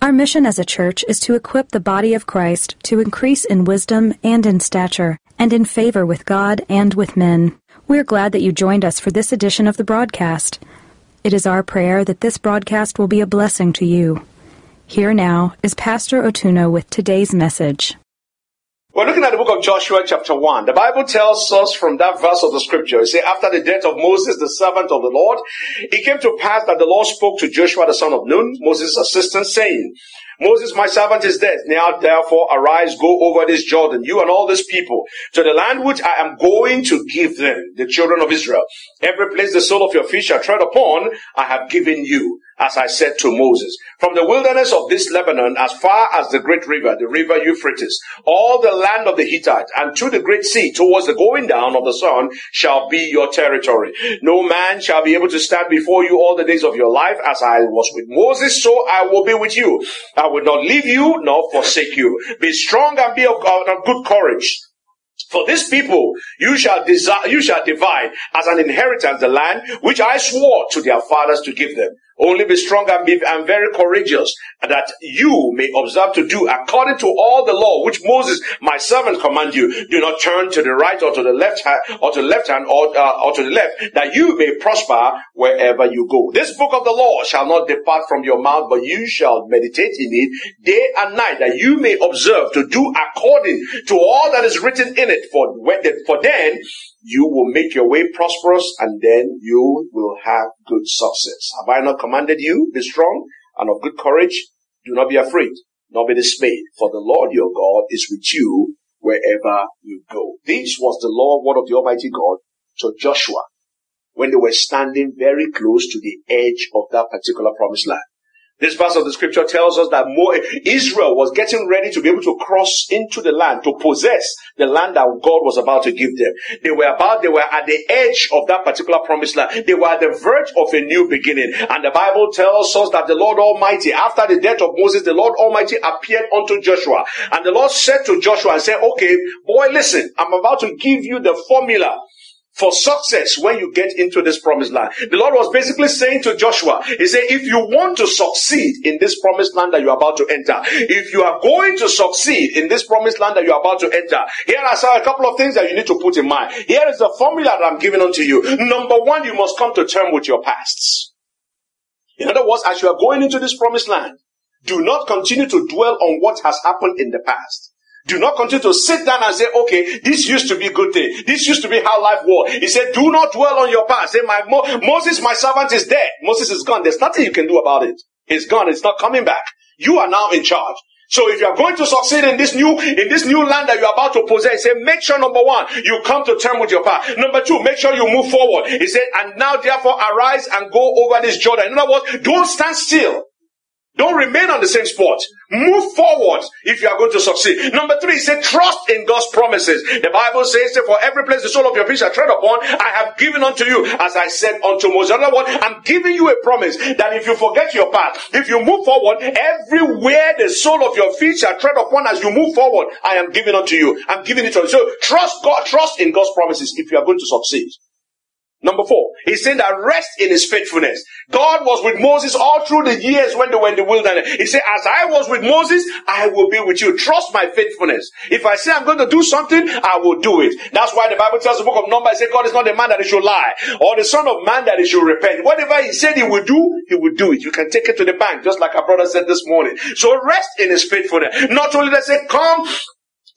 Our mission as a church is to equip the body of Christ to increase in wisdom and in stature, and in favor with God and with men. We're glad that you joined us for this edition of the broadcast. It is our prayer that this broadcast will be a blessing to you. Here now is Pastor Otuno with today's message. We're looking at the book of Joshua chapter 1. The Bible tells us from that verse of the scripture, it says, after the death of Moses, the servant of the Lord, it came to pass that the Lord spoke to Joshua the son of Nun, Moses' assistant, saying, Moses, my servant, is dead. Now therefore arise, go over this Jordan, you and all this people, to the land which I am going to give them, the children of Israel. Every place the sole of your feet shall tread upon, I have given you as I said to Moses. From the wilderness of this Lebanon, as far as the great river, the river Euphrates, all the land of the Hittites, and to the great sea, towards the going down of the sun, shall be your territory. No man shall be able to stand before you all the days of your life, as I was with Moses, so I will be with you. I will not leave you nor forsake you. Be strong and be of good courage. For this people you shall desire, you shall divide as an inheritance the land which I swore to their fathers to give them. Only be strong and be and very courageous, that you may observe to do according to all the law which Moses, my servant, command you. Do not turn to the right or to the left hand, or to the left hand, or, uh, or to the left, that you may prosper wherever you go. This book of the law shall not depart from your mouth, but you shall meditate in it day and night, that you may observe to do according to all that is written in it. For, for then you will make your way prosperous and then you will have good success. Have I not commanded you? Be strong and of good courage. Do not be afraid, nor be dismayed, for the Lord your God is with you wherever you go. This was the law word of the Almighty God to Joshua when they were standing very close to the edge of that particular promised land. This verse of the scripture tells us that more, Israel was getting ready to be able to cross into the land, to possess the land that God was about to give them. They were about, they were at the edge of that particular promised land. They were at the verge of a new beginning. And the Bible tells us that the Lord Almighty, after the death of Moses, the Lord Almighty appeared unto Joshua. And the Lord said to Joshua and said, okay, boy, listen, I'm about to give you the formula for success when you get into this promised land. The Lord was basically saying to Joshua, He said, if you want to succeed in this promised land that you're about to enter, if you are going to succeed in this promised land that you're about to enter, here are a couple of things that you need to put in mind. Here is the formula that I'm giving unto you. Number one, you must come to terms with your pasts. In other words, as you are going into this promised land, do not continue to dwell on what has happened in the past. Do not continue to sit down and say, okay, this used to be good thing. This used to be how life was. He said, do not dwell on your past. Say, my Mo- Moses, my servant is dead. Moses is gone. There's nothing you can do about it. He's gone. It's not coming back. You are now in charge. So if you are going to succeed in this new, in this new land that you're about to possess, say, make sure number one, you come to terms with your past. Number two, make sure you move forward. He said, and now therefore arise and go over this Jordan. In other words, don't stand still. Don't remain on the same spot. Move forward if you are going to succeed. Number three, say trust in God's promises. The Bible says, say, for every place the sole of your feet shall tread upon, I have given unto you, as I said unto Moses. In other words, I'm giving you a promise that if you forget your path, if you move forward, everywhere the sole of your feet shall tread upon as you move forward, I am giving unto you. I'm giving it to you. So trust God, trust in God's promises if you are going to succeed. Number four, he said that rest in his faithfulness. God was with Moses all through the years when they were in the wilderness. He said, as I was with Moses, I will be with you. Trust my faithfulness. If I say I'm going to do something, I will do it. That's why the Bible tells the book of Numbers, says God is not a man that he should lie, or the son of man that he should repent. Whatever he said he will do, he will do it. You can take it to the bank, just like our brother said this morning. So rest in his faithfulness. Not only that, say, come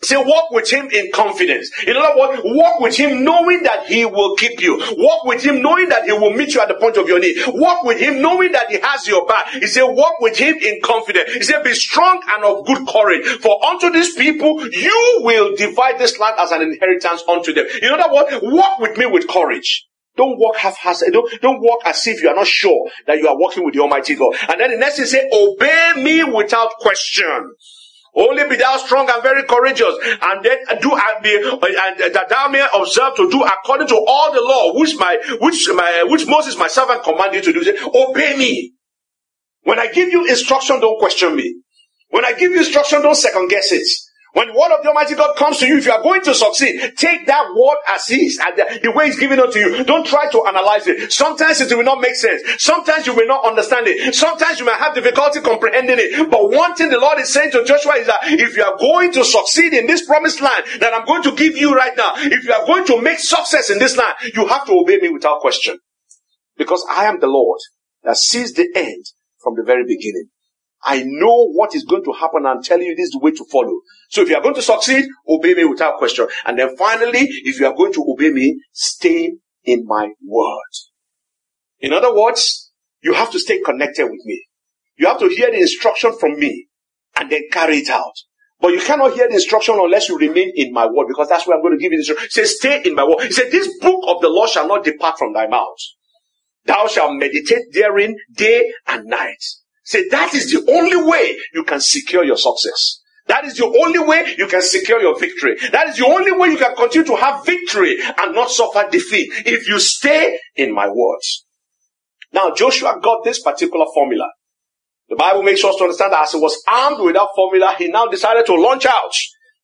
Say, walk with him in confidence. In other words, walk with him knowing that he will keep you. Walk with him knowing that he will meet you at the point of your need. Walk with him knowing that he has your back. He said, walk with him in confidence. He said, be strong and of good courage. For unto these people, you will divide this land as an inheritance unto them. In other words, walk with me with courage. Don't walk half-hearted. Don't, don't walk as if you are not sure that you are walking with the Almighty God. And then the next thing say, obey me without question. Only be thou strong and very courageous, and then do and be and that thou may observe to do according to all the law which my which my which Moses my servant commanded you to do. Say, Obey me. When I give you instruction, don't question me. When I give you instruction, don't second guess it. When the word of the Almighty God comes to you, if you are going to succeed, take that word as is, the way it's given unto you. Don't try to analyze it. Sometimes it will not make sense. Sometimes you will not understand it. Sometimes you may have difficulty comprehending it. But one thing the Lord is saying to Joshua is that if you are going to succeed in this promised land that I'm going to give you right now, if you are going to make success in this land, you have to obey me without question. Because I am the Lord that sees the end from the very beginning. I know what is going to happen. I'm telling you this is the way to follow. So if you are going to succeed, obey me without question. And then finally, if you are going to obey me, stay in my word. In other words, you have to stay connected with me. You have to hear the instruction from me and then carry it out. But you cannot hear the instruction unless you remain in my word because that's where I'm going to give you the instruction. Say, stay in my word. He said, this book of the law shall not depart from thy mouth. Thou shalt meditate therein day and night Say that is the only way you can secure your success. That is the only way you can secure your victory. That is the only way you can continue to have victory and not suffer defeat if you stay in my words. Now Joshua got this particular formula. The Bible makes us to understand that as he was armed with that formula, he now decided to launch out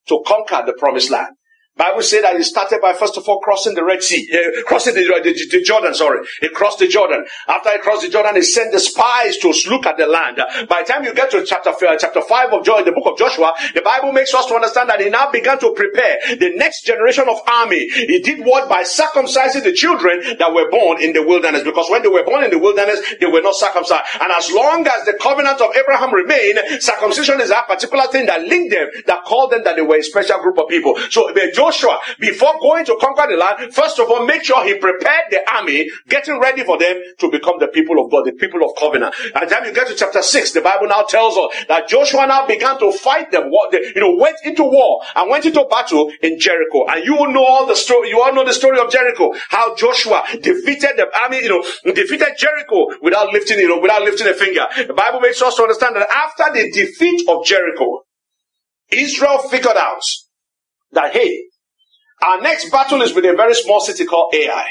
to conquer the promised land. Bible said that he started by first of all crossing the Red Sea, uh, crossing the, the, the, Jordan, sorry. He crossed the Jordan. After he crossed the Jordan, he sent the spies to look at the land. By the time you get to chapter, uh, chapter 5 of Joy, the book of Joshua, the Bible makes us to understand that he now began to prepare the next generation of army. He did what? By circumcising the children that were born in the wilderness. Because when they were born in the wilderness, they were not circumcised. And as long as the covenant of Abraham remained, circumcision is that particular thing that linked them, that called them that they were a special group of people. So, Joshua, before going to conquer the land, first of all, make sure he prepared the army, getting ready for them to become the people of God, the people of covenant. And then you get to chapter 6, the Bible now tells us that Joshua now began to fight them, you know, went into war and went into battle in Jericho. And you will know all the story, you all know the story of Jericho, how Joshua defeated the army, you know, defeated Jericho without lifting, you know, without lifting a finger. The Bible makes us to understand that after the defeat of Jericho, Israel figured out that, hey, our next battle is with a very small city called Ai.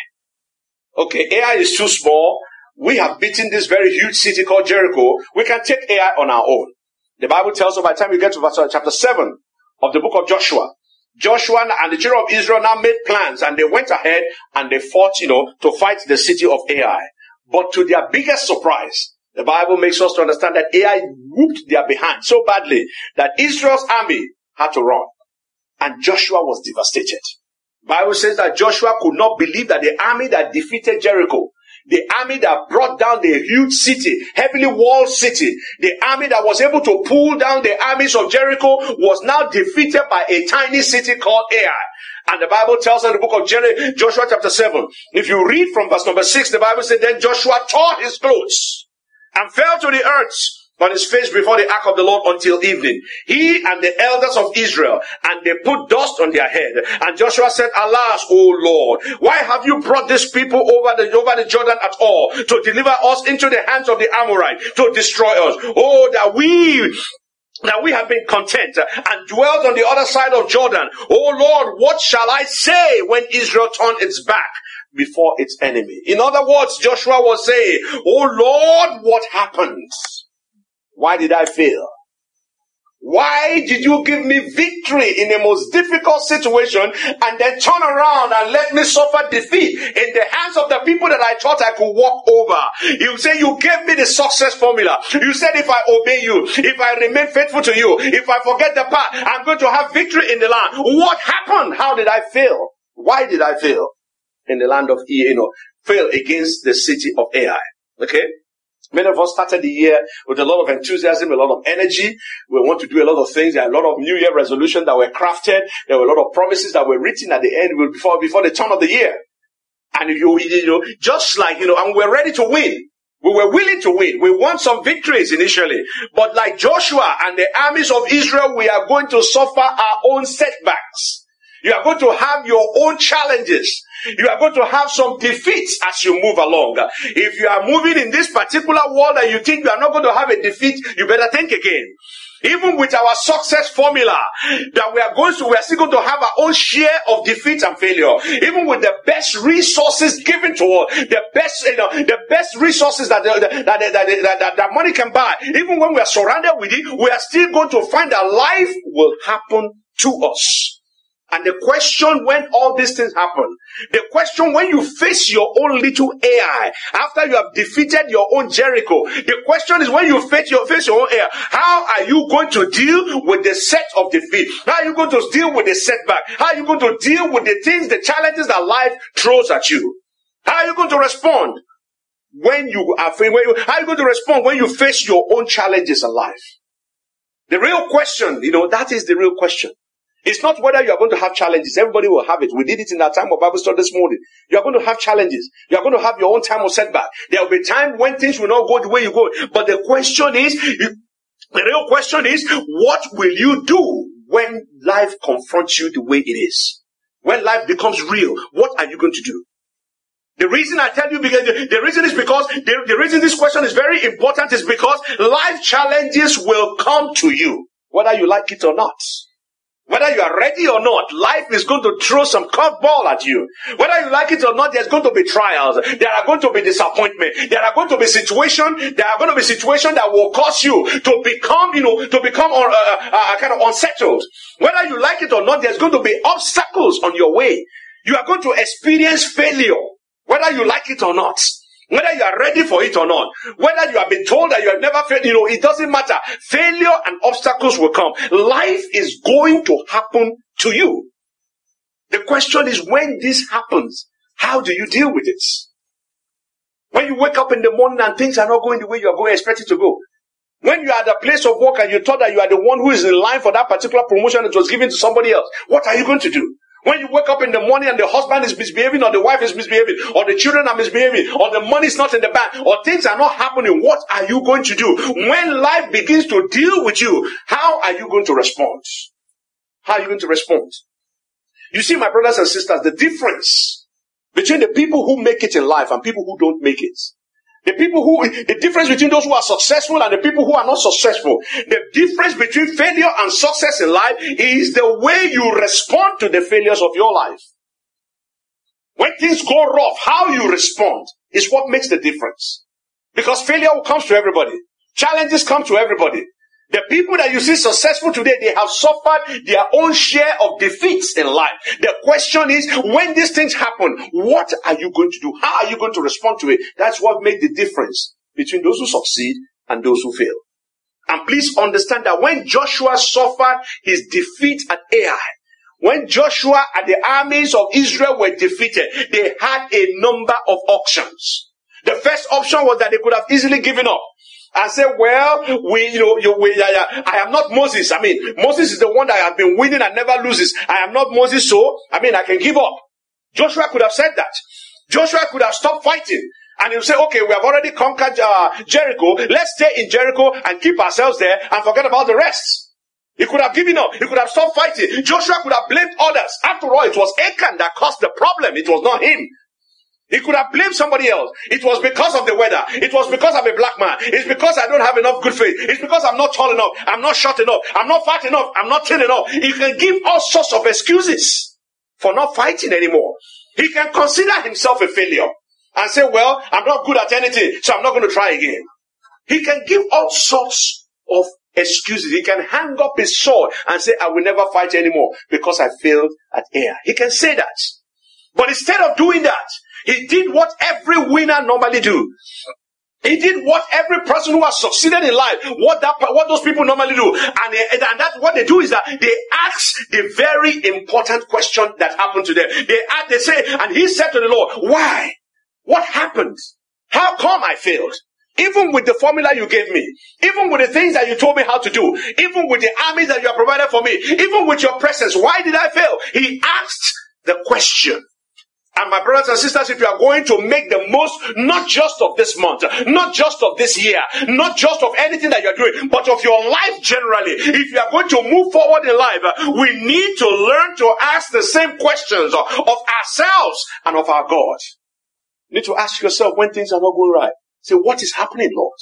Okay, Ai is too small. We have beaten this very huge city called Jericho. We can take Ai on our own. The Bible tells us by the time we get to verse, chapter 7 of the book of Joshua, Joshua and the children of Israel now made plans and they went ahead and they fought, you know, to fight the city of Ai. But to their biggest surprise, the Bible makes us to understand that Ai whooped their behind so badly that Israel's army had to run and Joshua was devastated. Bible says that Joshua could not believe that the army that defeated Jericho, the army that brought down the huge city, heavily walled city, the army that was able to pull down the armies of Jericho was now defeated by a tiny city called Ai. And the Bible tells us in the book of Jerry, Joshua chapter 7, if you read from verse number 6, the Bible says, then Joshua tore his clothes and fell to the earth on his face before the ark of the Lord until evening. He and the elders of Israel, and they put dust on their head. And Joshua said, Alas, O Lord, why have you brought these people over the, over the Jordan at all to deliver us into the hands of the Amorite to destroy us? Oh, that we that we have been content and dwelt on the other side of Jordan. Oh Lord, what shall I say when Israel turned its back before its enemy? In other words, Joshua was saying, Oh Lord, what happens? Why did I fail? Why did you give me victory in the most difficult situation and then turn around and let me suffer defeat in the hands of the people that I thought I could walk over? You say you gave me the success formula. You said if I obey you, if I remain faithful to you, if I forget the path, I'm going to have victory in the land. What happened? How did I fail? Why did I fail in the land of, you know, fail against the city of Ai? Okay? Many of us started the year with a lot of enthusiasm, a lot of energy. We want to do a lot of things. There are a lot of New Year resolutions that were crafted. There were a lot of promises that were written at the end before, before the turn of the year. And you, you know, just like, you know, and we're ready to win. We were willing to win. We won some victories initially. But like Joshua and the armies of Israel, we are going to suffer our own setbacks. You are going to have your own challenges. You are going to have some defeats as you move along. If you are moving in this particular world and you think you are not going to have a defeat, you better think again. even with our success formula, that we are going to, we are still going to have our own share of defeat and failure. Even with the best resources given to us, the best, you know, the best resources that, that, that, that, that, that money can buy, even when we are surrounded with it, we are still going to find that life will happen to us. And the question when all these things happen, the question when you face your own little Ai, after you have defeated your own Jericho, the question is when you face your, face your own Ai, how are you going to deal with the set of defeat? How are you going to deal with the setback? How are you going to deal with the things, the challenges that life throws at you? How are you going to respond when you are, when you, how are you going to respond when you face your own challenges in life? The real question, you know, that is the real question. It's not whether you are going to have challenges. Everybody will have it. We did it in our time of Bible study this morning. You are going to have challenges. You are going to have your own time of setback. There will be time when things will not go the way you go. But the question is, the real question is, what will you do when life confronts you the way it is? When life becomes real, what are you going to do? The reason I tell you because the, reason is because the, the reason this question is very important is because life challenges will come to you, whether you like it or not. Whether you are ready or not, life is going to throw some curveball at you. Whether you like it or not, there's going to be trials. There are going to be disappointment. There are going to be situation. There are going to be situation that will cause you to become, you know, to become uh, uh, uh, kind of unsettled. Whether you like it or not, there's going to be obstacles on your way. You are going to experience failure, whether you like it or not. Whether you are ready for it or not, whether you have been told that you have never failed, you know, it doesn't matter. Failure and obstacles will come. Life is going to happen to you. The question is when this happens, how do you deal with it? When you wake up in the morning and things are not going the way you are going, expected to go. When you are at a place of work and you thought that you are the one who is in line for that particular promotion that was given to somebody else, what are you going to do? When you wake up in the morning and the husband is misbehaving, or the wife is misbehaving, or the children are misbehaving, or the money is not in the bank, or things are not happening, what are you going to do? When life begins to deal with you, how are you going to respond? How are you going to respond? You see, my brothers and sisters, the difference between the people who make it in life and people who don't make it the people who, the difference between those who are successful and the people who are not successful. The difference between failure and success in life is the way you respond to the failures of your life. When things go rough, how you respond is what makes the difference. Because failure comes to everybody. Challenges come to everybody. The people that you see successful today, they have suffered their own share of defeats in life. The question is, when these things happen, what are you going to do? How are you going to respond to it? That's what makes the difference between those who succeed and those who fail. And please understand that when Joshua suffered his defeat at Ai, when Joshua and the armies of Israel were defeated, they had a number of options. The first option was that they could have easily given up and said, well, we, you know, you, we, uh, I am not Moses. I mean, Moses is the one that has been winning and never loses. I am not Moses, so, I mean, I can give up. Joshua could have said that. Joshua could have stopped fighting. And he'll say, okay, we have already conquered uh, Jericho. Let's stay in Jericho and keep ourselves there and forget about the rest. He could have given up. He could have stopped fighting. Joshua could have blamed others. After all, it was Achan that caused the problem. It was not him. He could have blamed somebody else. It was because of the weather. It was because I'm a black man. It's because I don't have enough good faith. It's because I'm not tall enough. I'm not short enough. I'm not fat enough. I'm not thin enough. He can give all sorts of excuses for not fighting anymore. He can consider himself a failure and say, well, I'm not good at anything, so I'm not going to try again. He can give all sorts of excuses. He can hang up his sword and say, I will never fight anymore because I failed at Ai. He can say that. But instead of doing that, he did what every winner normally do. He did what every person who has succeeded in life, what that, what those people normally do. And, they, and that, what they do is that they ask the very important question that happened to them. They ask, they say, and he said to the Lord, why? What happened? How come I failed? Even with the formula you gave me, even with the things that you told me how to do, even with the armies that you have provided for me, even with your presence, why did I fail? He asked the question. And my brothers and sisters, if you are going to make the most, not just of this month, not just of this year, not just of anything that you're doing, but of your life generally, if you are going to move forward in life, we need to learn to ask the same questions of ourselves and of our God. You need to ask yourself when things are not going right. Say, what is happening, Lord?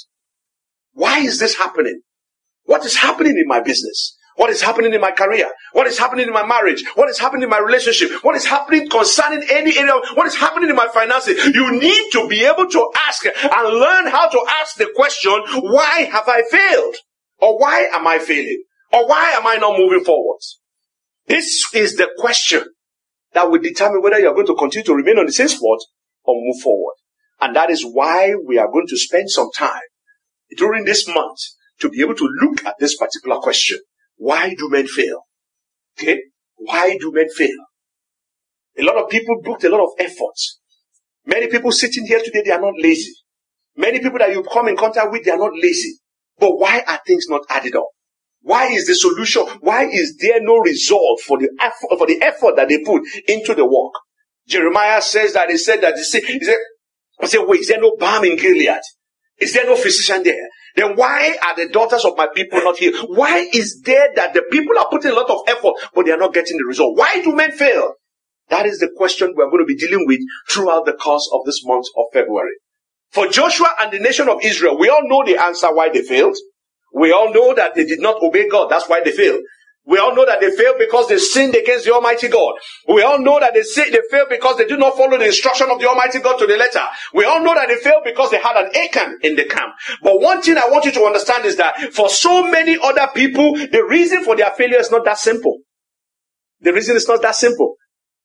Why is this happening? What is happening in my business? What is happening in my career? What is happening in my marriage? What is happening in my relationship? What is happening concerning any area? What is happening in my finances? You need to be able to ask and learn how to ask the question, why have I failed? Or why am I failing? Or why am I not moving forward? This is the question that will determine whether you are going to continue to remain on the same spot or move forward. And that is why we are going to spend some time during this month to be able to look at this particular question. Why do men fail? Okay? Why do men fail? A lot of people booked a lot of efforts. Many people sitting here today, they are not lazy. Many people that you come in contact with, they are not lazy. But why are things not added up? Why is the solution? Why is there no result for the effort, for the effort that they put into the work? Jeremiah says that he said that he said, he said, he said wait, is there no balm in Gilead? Is there no physician there? Then why are the daughters of my people not here? Why is there that the people are putting a lot of effort, but they are not getting the result? Why do men fail? That is the question we're going to be dealing with throughout the course of this month of February. For Joshua and the nation of Israel, we all know the answer why they failed. We all know that they did not obey God. That's why they failed. We all know that they failed because they sinned against the Almighty God. We all know that they say they failed because they did not follow the instruction of the Almighty God to the letter. We all know that they failed because they had an Achan in the camp. But one thing I want you to understand is that for so many other people, the reason for their failure is not that simple. The reason is not that simple.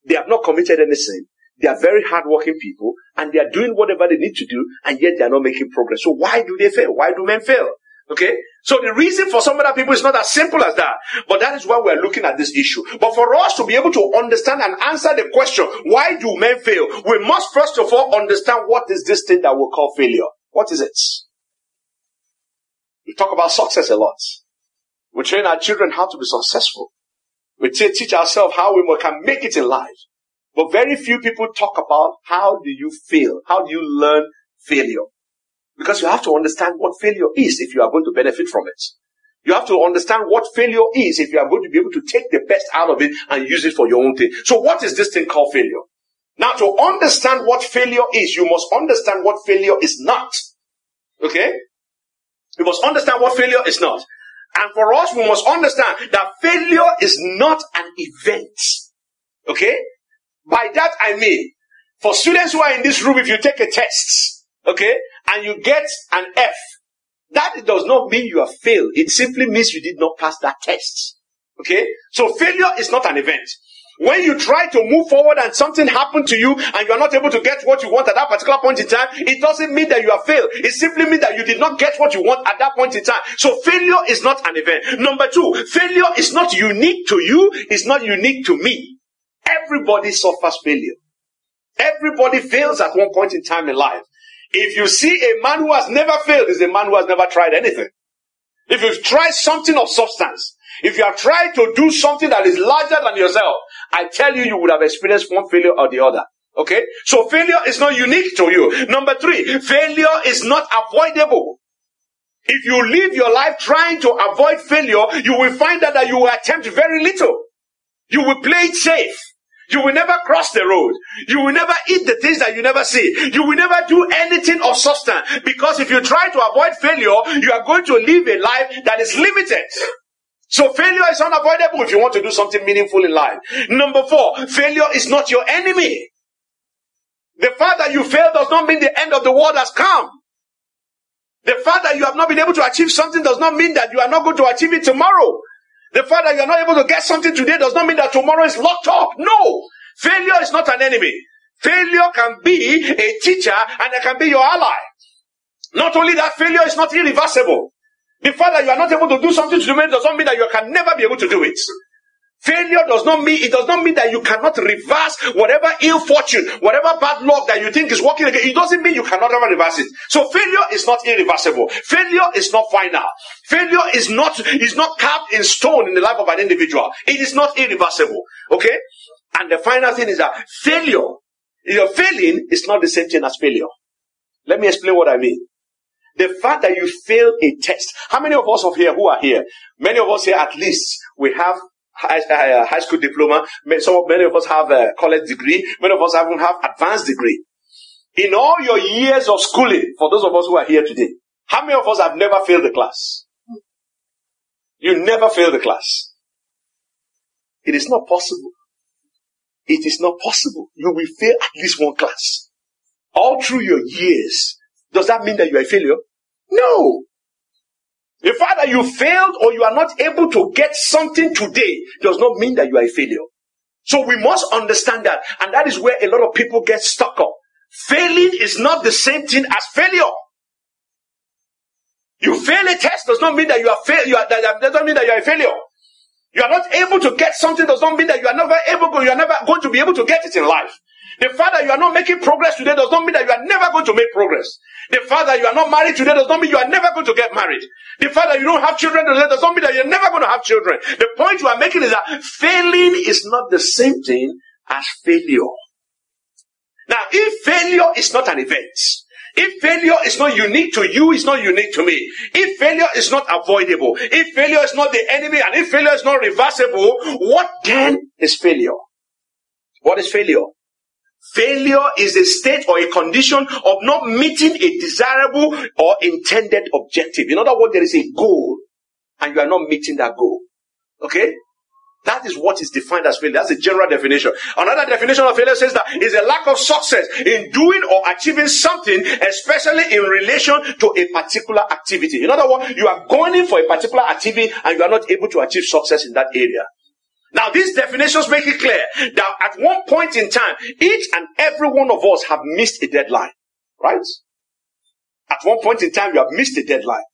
They have not committed any sin. They are very hardworking people and they are doing whatever they need to do and yet they are not making progress. So why do they fail? Why do men fail? Okay? So the reason for some other people is not as simple as that. But that is why we're looking at this issue. But for us to be able to understand and answer the question, why do men fail? We must first of all understand what is this thing that we call failure. What is it? We talk about success a lot. We train our children how to be successful. We teach ourselves how we can make it in life. But very few people talk about how do you fail? How do you learn failure? Because you have to understand what failure is if you are going to benefit from it. You have to understand what failure is if you are going to be able to take the best out of it and use it for your own thing. So what is this thing called failure? Now to understand what failure is, you must understand what failure is not. Okay? You must understand what failure is not. And for us, we must understand that failure is not an event. Okay? By that I mean, for students who are in this room, if you take a test, okay, and you get an F, that does not mean you have failed. It simply means you did not pass that test. Okay? So failure is not an event. When you try to move forward and something happened to you and you are not able to get what you want at that particular point in time, it doesn't mean that you have failed. It simply means that you did not get what you want at that point in time. So failure is not an event. Number two, failure is not unique to you. It's not unique to me. Everybody suffers failure. Everybody fails at one point in time in life. If you see a man who has never failed, is a man who has never tried anything. If you've tried something of substance, if you have tried to do something that is larger than yourself, I tell you, you would have experienced one failure or the other. Okay? So failure is not unique to you. Number three, failure is not avoidable. If you live your life trying to avoid failure, you will find out that you will attempt very little. You will play it safe. You will never cross the road. You will never eat the things that you never see. You will never do anything of substance. Because if you try to avoid failure, you are going to live a life that is limited. So failure is unavoidable if you want to do something meaningful in life. Number four, failure is not your enemy. The fact that you fail does not mean the end of the world has come. The fact that you have not been able to achieve something does not mean that you are not going to achieve it tomorrow. The fact that you're not able to get something today does not mean that tomorrow is locked up. No. Failure is not an enemy. Failure can be a teacher and it can be your ally. Not only that, failure is not irreversible. The fact that you are not able to do something today does not mean that you can never be able to do it. Failure does not mean, it does not mean that you cannot reverse whatever ill fortune, whatever bad luck that you think is working against. It doesn't mean you cannot ever reverse it. So failure is not irreversible. Failure is not final. Failure is not, is not carved in stone in the life of an individual. It is not irreversible. Okay? And the final thing is that failure, your failing is not the same thing as failure. Let me explain what I mean. The fact that you fail a test. How many of us of here who are here? Many of us here at least we have high, uh, high school diploma. Some, many of us have a college degree. Many of us even have advanced degree. In all your years of schooling, for those of us who are here today, how many of us have never failed the class? You never fail the class. It is not possible. It is not possible. You will fail at least one class. All through your years. Does that mean that you are a failure? No. The fact that you failed or you are not able to get something today does not mean that you are a failure. So we must understand that. And that is where a lot of people get stuck up. Failing is not the same thing as failure. You fail a test does not mean that you are fail. You are, that doesn't mean that you are a failure. You are not able to get something does not mean that you are never able. You are never going to be able to get it in life. The fact that you are not making progress today does not mean that you are never going to make progress. The fact that you are not married today does not mean you are never going to get married. The fact that you don't have children today does not mean that you're never going to have children. The point you are making is that failing is not the same thing as failure. Now, if failure is not an event, if failure is not unique to you, it's not unique to me. If failure is not avoidable, if failure is not the enemy, and if failure is not reversible, what then is failure? What is failure? Failure is a state or a condition of not meeting a desirable or intended objective. In other words, there is a goal and you are not meeting that goal. Okay? That is what is defined as failure. That's a general definition. Another definition of failure says that is a lack of success in doing or achieving something, especially in relation to a particular activity. In other words, you are going in for a particular activity and you are not able to achieve success in that area. Now, these definitions make it clear that at one point in time, each and every one of us have missed a deadline, right? At one point in time, you have missed a deadline.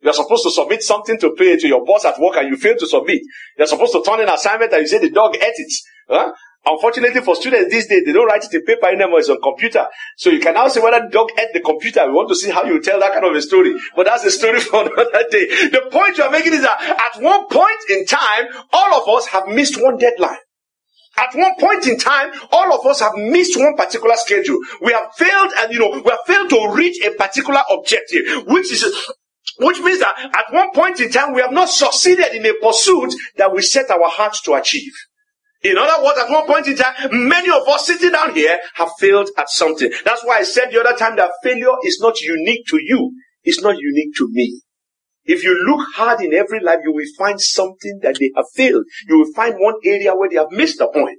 You're supposed to submit something to pay to your boss at work and you fail to submit. You're supposed to turn in assignment and you say the dog ate it. Huh? Unfortunately for students these days, they don't write it in paper anymore, it's on computer. So you can now say whether the dog ate the computer. We want to see how you tell that kind of a story. But that's a story for another day. The point you are making is that at one point in time, all of us have missed one deadline. At one point in time, all of us have missed one particular schedule. We have failed and, you know, we have failed to reach a particular objective, which is which means that at one point in time, we have not succeeded in a pursuit that we set our hearts to achieve. In other words, at one point in time, many of us sitting down here have failed at something. That's why I said the other time that failure is not unique to you. It's not unique to me. If you look hard in every life, you will find something that they have failed. You will find one area where they have missed the point.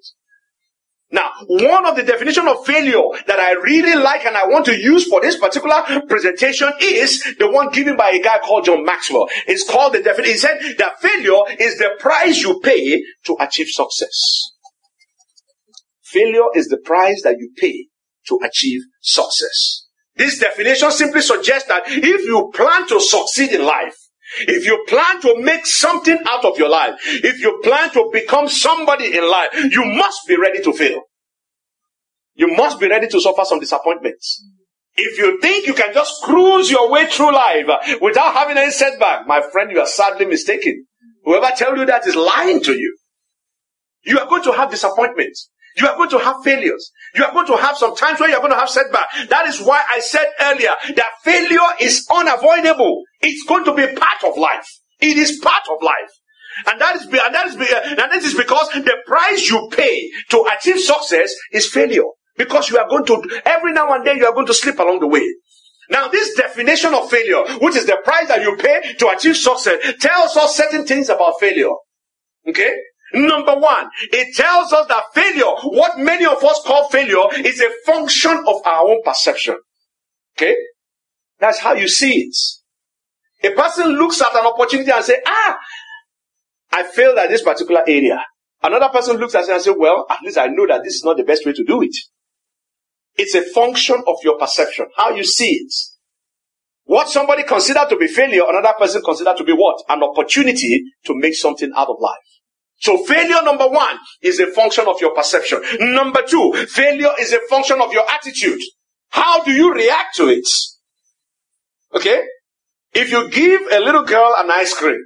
Now, one of the definition of failure that I really like and I want to use for this particular presentation is the one given by a guy called John Maxwell. It's called the definition. He said that failure is the price you pay to achieve success. Failure is the price that you pay to achieve success. This definition simply suggests that if you plan to succeed in life, if you plan to make something out of your life, if you plan to become somebody in life, you must be ready to fail. You must be ready to suffer some disappointments. If you think you can just cruise your way through life uh, without having any setback, my friend, you are sadly mistaken. Whoever tells you that is lying to you. You are going to have disappointments. You are going to have failures. You are going to have some times where you are going to have setback. That is why I said earlier that failure is unavoidable. It's going to be part of life. It is part of life. And that is, and that is, uh, and that is because the price you pay to achieve success is failure. Because you are going to, every now and then you are going to slip along the way. Now, this definition of failure, which is the price that you pay to achieve success, tells us certain things about failure. Okay? Number one, it tells us that failure, what many of us call failure, is a function of our own perception. Okay? That's how you see it. A person looks at an opportunity and say, ah, I failed at this particular area. Another person looks at it and say, well, at least I know that this is not the best way to do it. It's a function of your perception, how you see it. What somebody considered to be failure, another person considered to be what? An opportunity to make something out of life. So failure number one is a function of your perception. Number two, failure is a function of your attitude. How do you react to it? Okay? If you give a little girl an ice cream,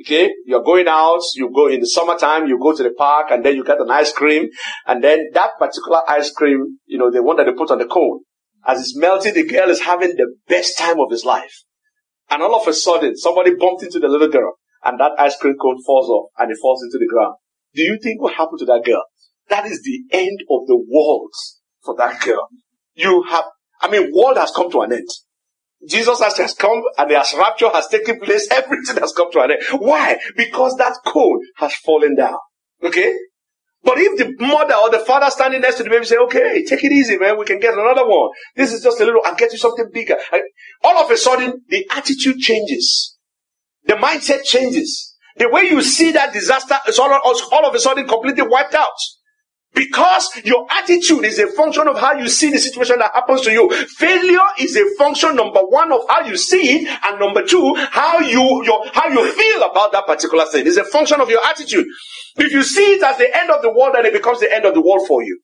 okay, you're going out, you go in the summertime, you go to the park and then you get an ice cream and then that particular ice cream, you know, the one that they put on the cone, as it's melting, the girl is having the best time of his life. And all of a sudden, somebody bumped into the little girl and that ice cream cone falls off and it falls into the ground. Do you think what happened to that girl? That is the end of the world for that girl. You have, I mean, world has come to an end. Jesus has come and the rapture has taken place. Everything has come to an end. Why? Because that cone has fallen down. Okay? But if the mother or the father standing next to the baby say, okay, take it easy, man, we can get another one. This is just a little, I'll get you something bigger. all of a sudden, the attitude changes. The mindset changes. The way you see that disaster is all, all of a sudden completely wiped out. Because your attitude is a function of how you see the situation that happens to you. Failure is a function, number one, of how you see it, and number two, how you, your, how you feel about that particular thing. It's a function of your attitude. If you see it as the end of the world, then it becomes the end of the world for you.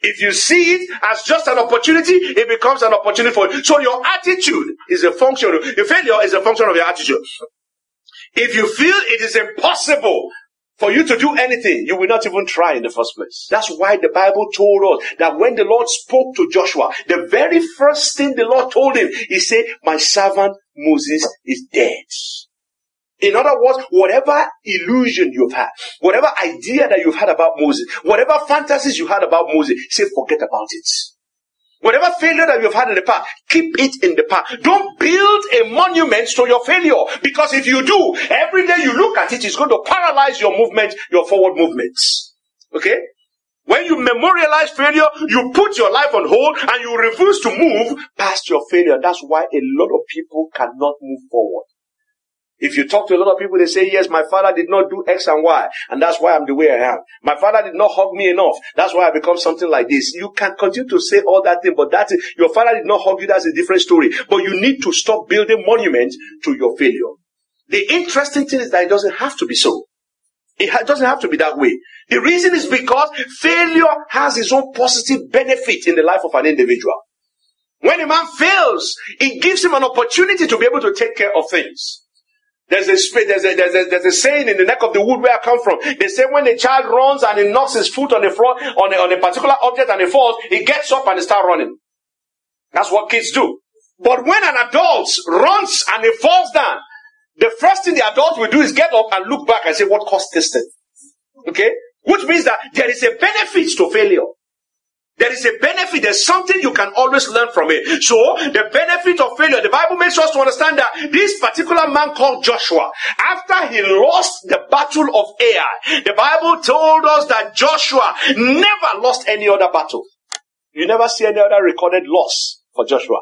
If you see it as just an opportunity, it becomes an opportunity for you. So your attitude is a function, of your failure is a function of your attitude. If you feel it is impossible for you to do anything, you will not even try in the first place. That's why the Bible told us that when the Lord spoke to Joshua, the very first thing the Lord told him, he said, my servant Moses is dead. In other words, whatever illusion you've had, whatever idea that you've had about Moses, whatever fantasies you had about Moses, say forget about it. Whatever failure that you've had in the past, keep it in the past. Don't build a monument to your failure. Because if you do, every day you look at it, it's going to paralyze your movement, your forward movements. Okay? When you memorialize failure, you put your life on hold and you refuse to move past your failure. That's why a lot of people cannot move forward. If you talk to a lot of people, they say, yes, my father did not do X and Y, and that's why I'm the way I am. My father did not hug me enough. That's why I become something like this. You can continue to say all that thing, but that your father did not hug you. That's a different story. But you need to stop building monuments to your failure. The interesting thing is that it doesn't have to be so. It doesn't have to be that way. The reason is because failure has its own positive benefit in the life of an individual. When a man fails, it gives him an opportunity to be able to take care of things. There's a, there's, a, there's, a, there's a saying in the neck of the wood where I come from. They say when a child runs and he knocks his foot on the floor, on a, on a particular object and he falls, he gets up and he starts running. That's what kids do. But when an adult runs and he falls down, the first thing the adult will do is get up and look back and say, what caused this thing? Okay? Which means that there is a benefit to failure. There is a benefit. There's something you can always learn from it. So, the benefit of failure, the Bible makes us to understand that this particular man called Joshua, after he lost the battle of Ai, the Bible told us that Joshua never lost any other battle. You never see any other recorded loss for Joshua.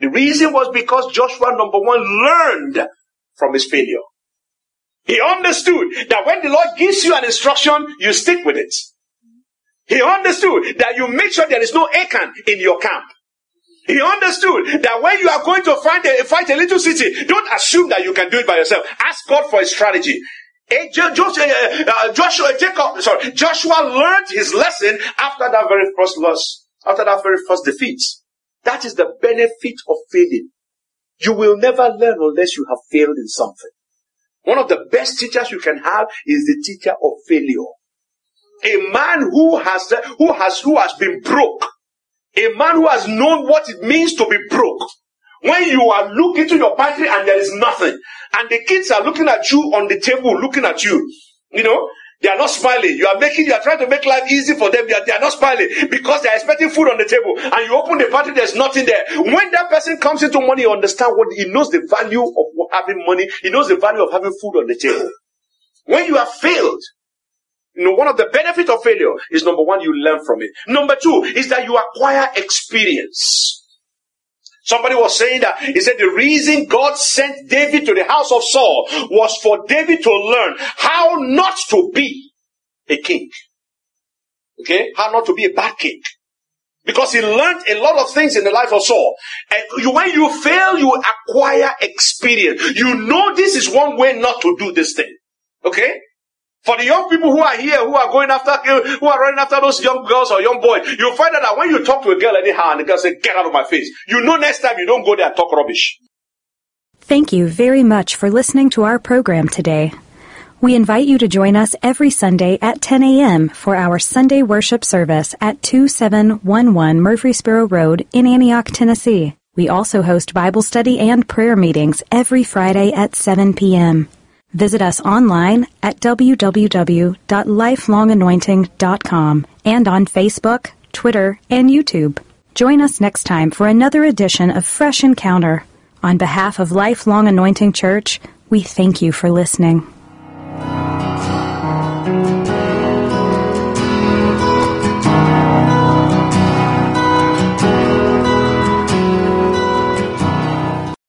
The reason was because Joshua, number one, learned from his failure. He understood that when the Lord gives you an instruction, you stick with it. He understood that you make sure there is no Achan in your camp. He understood that when you are going to find a, fight a little city, don't assume that you can do it by yourself. Ask God for a strategy. Uh, uh, Joshua, Jacob, sorry, Joshua learned his lesson after that very first loss, after that very first defeat. That is the benefit of failing. You will never learn unless you have failed in something. One of the best teachers you can have is the teacher of failure a man who has, who has, who has been broke, a man who has known what it means to be broke. When you are looking to your pantry and there is nothing, and the kids are looking at you on the table, looking at you, you know, they are not smiling. You are making, you are trying to make life easy for them. They are, they are not smiling because they are expecting food on the table. And you open the pantry, there's nothing there. When that person comes into money, you understand what he knows the value of having money. He knows the value of having food on the table. When you have failed, you know, one of the benefits of failure is number one, you learn from it. Number two is that you acquire experience. Somebody was saying that he said the reason God sent David to the house of Saul was for David to learn how not to be a king. Okay? How not to be a bad king. Because he learned a lot of things in the life of Saul. And you, when you fail, you acquire experience. You know this is one way not to do this thing. Okay? For the young people who are here, who are going after, who are running after those young girls or young boys, you'll find out that when you talk to a girl anyhow and ah, the girl say, get out of my face, you know next time you don't go there and talk rubbish. Thank you very much for listening to our program today. We invite you to join us every Sunday at 10 a.m. for our Sunday worship service at 2711 Murfreesboro Road in Antioch, Tennessee. We also host Bible study and prayer meetings every Friday at 7 p.m. Visit us online at www.lifelonganointing.com and on Facebook, Twitter, and YouTube. Join us next time for another edition of Fresh Encounter. On behalf of Lifelong Anointing Church, we thank you for listening.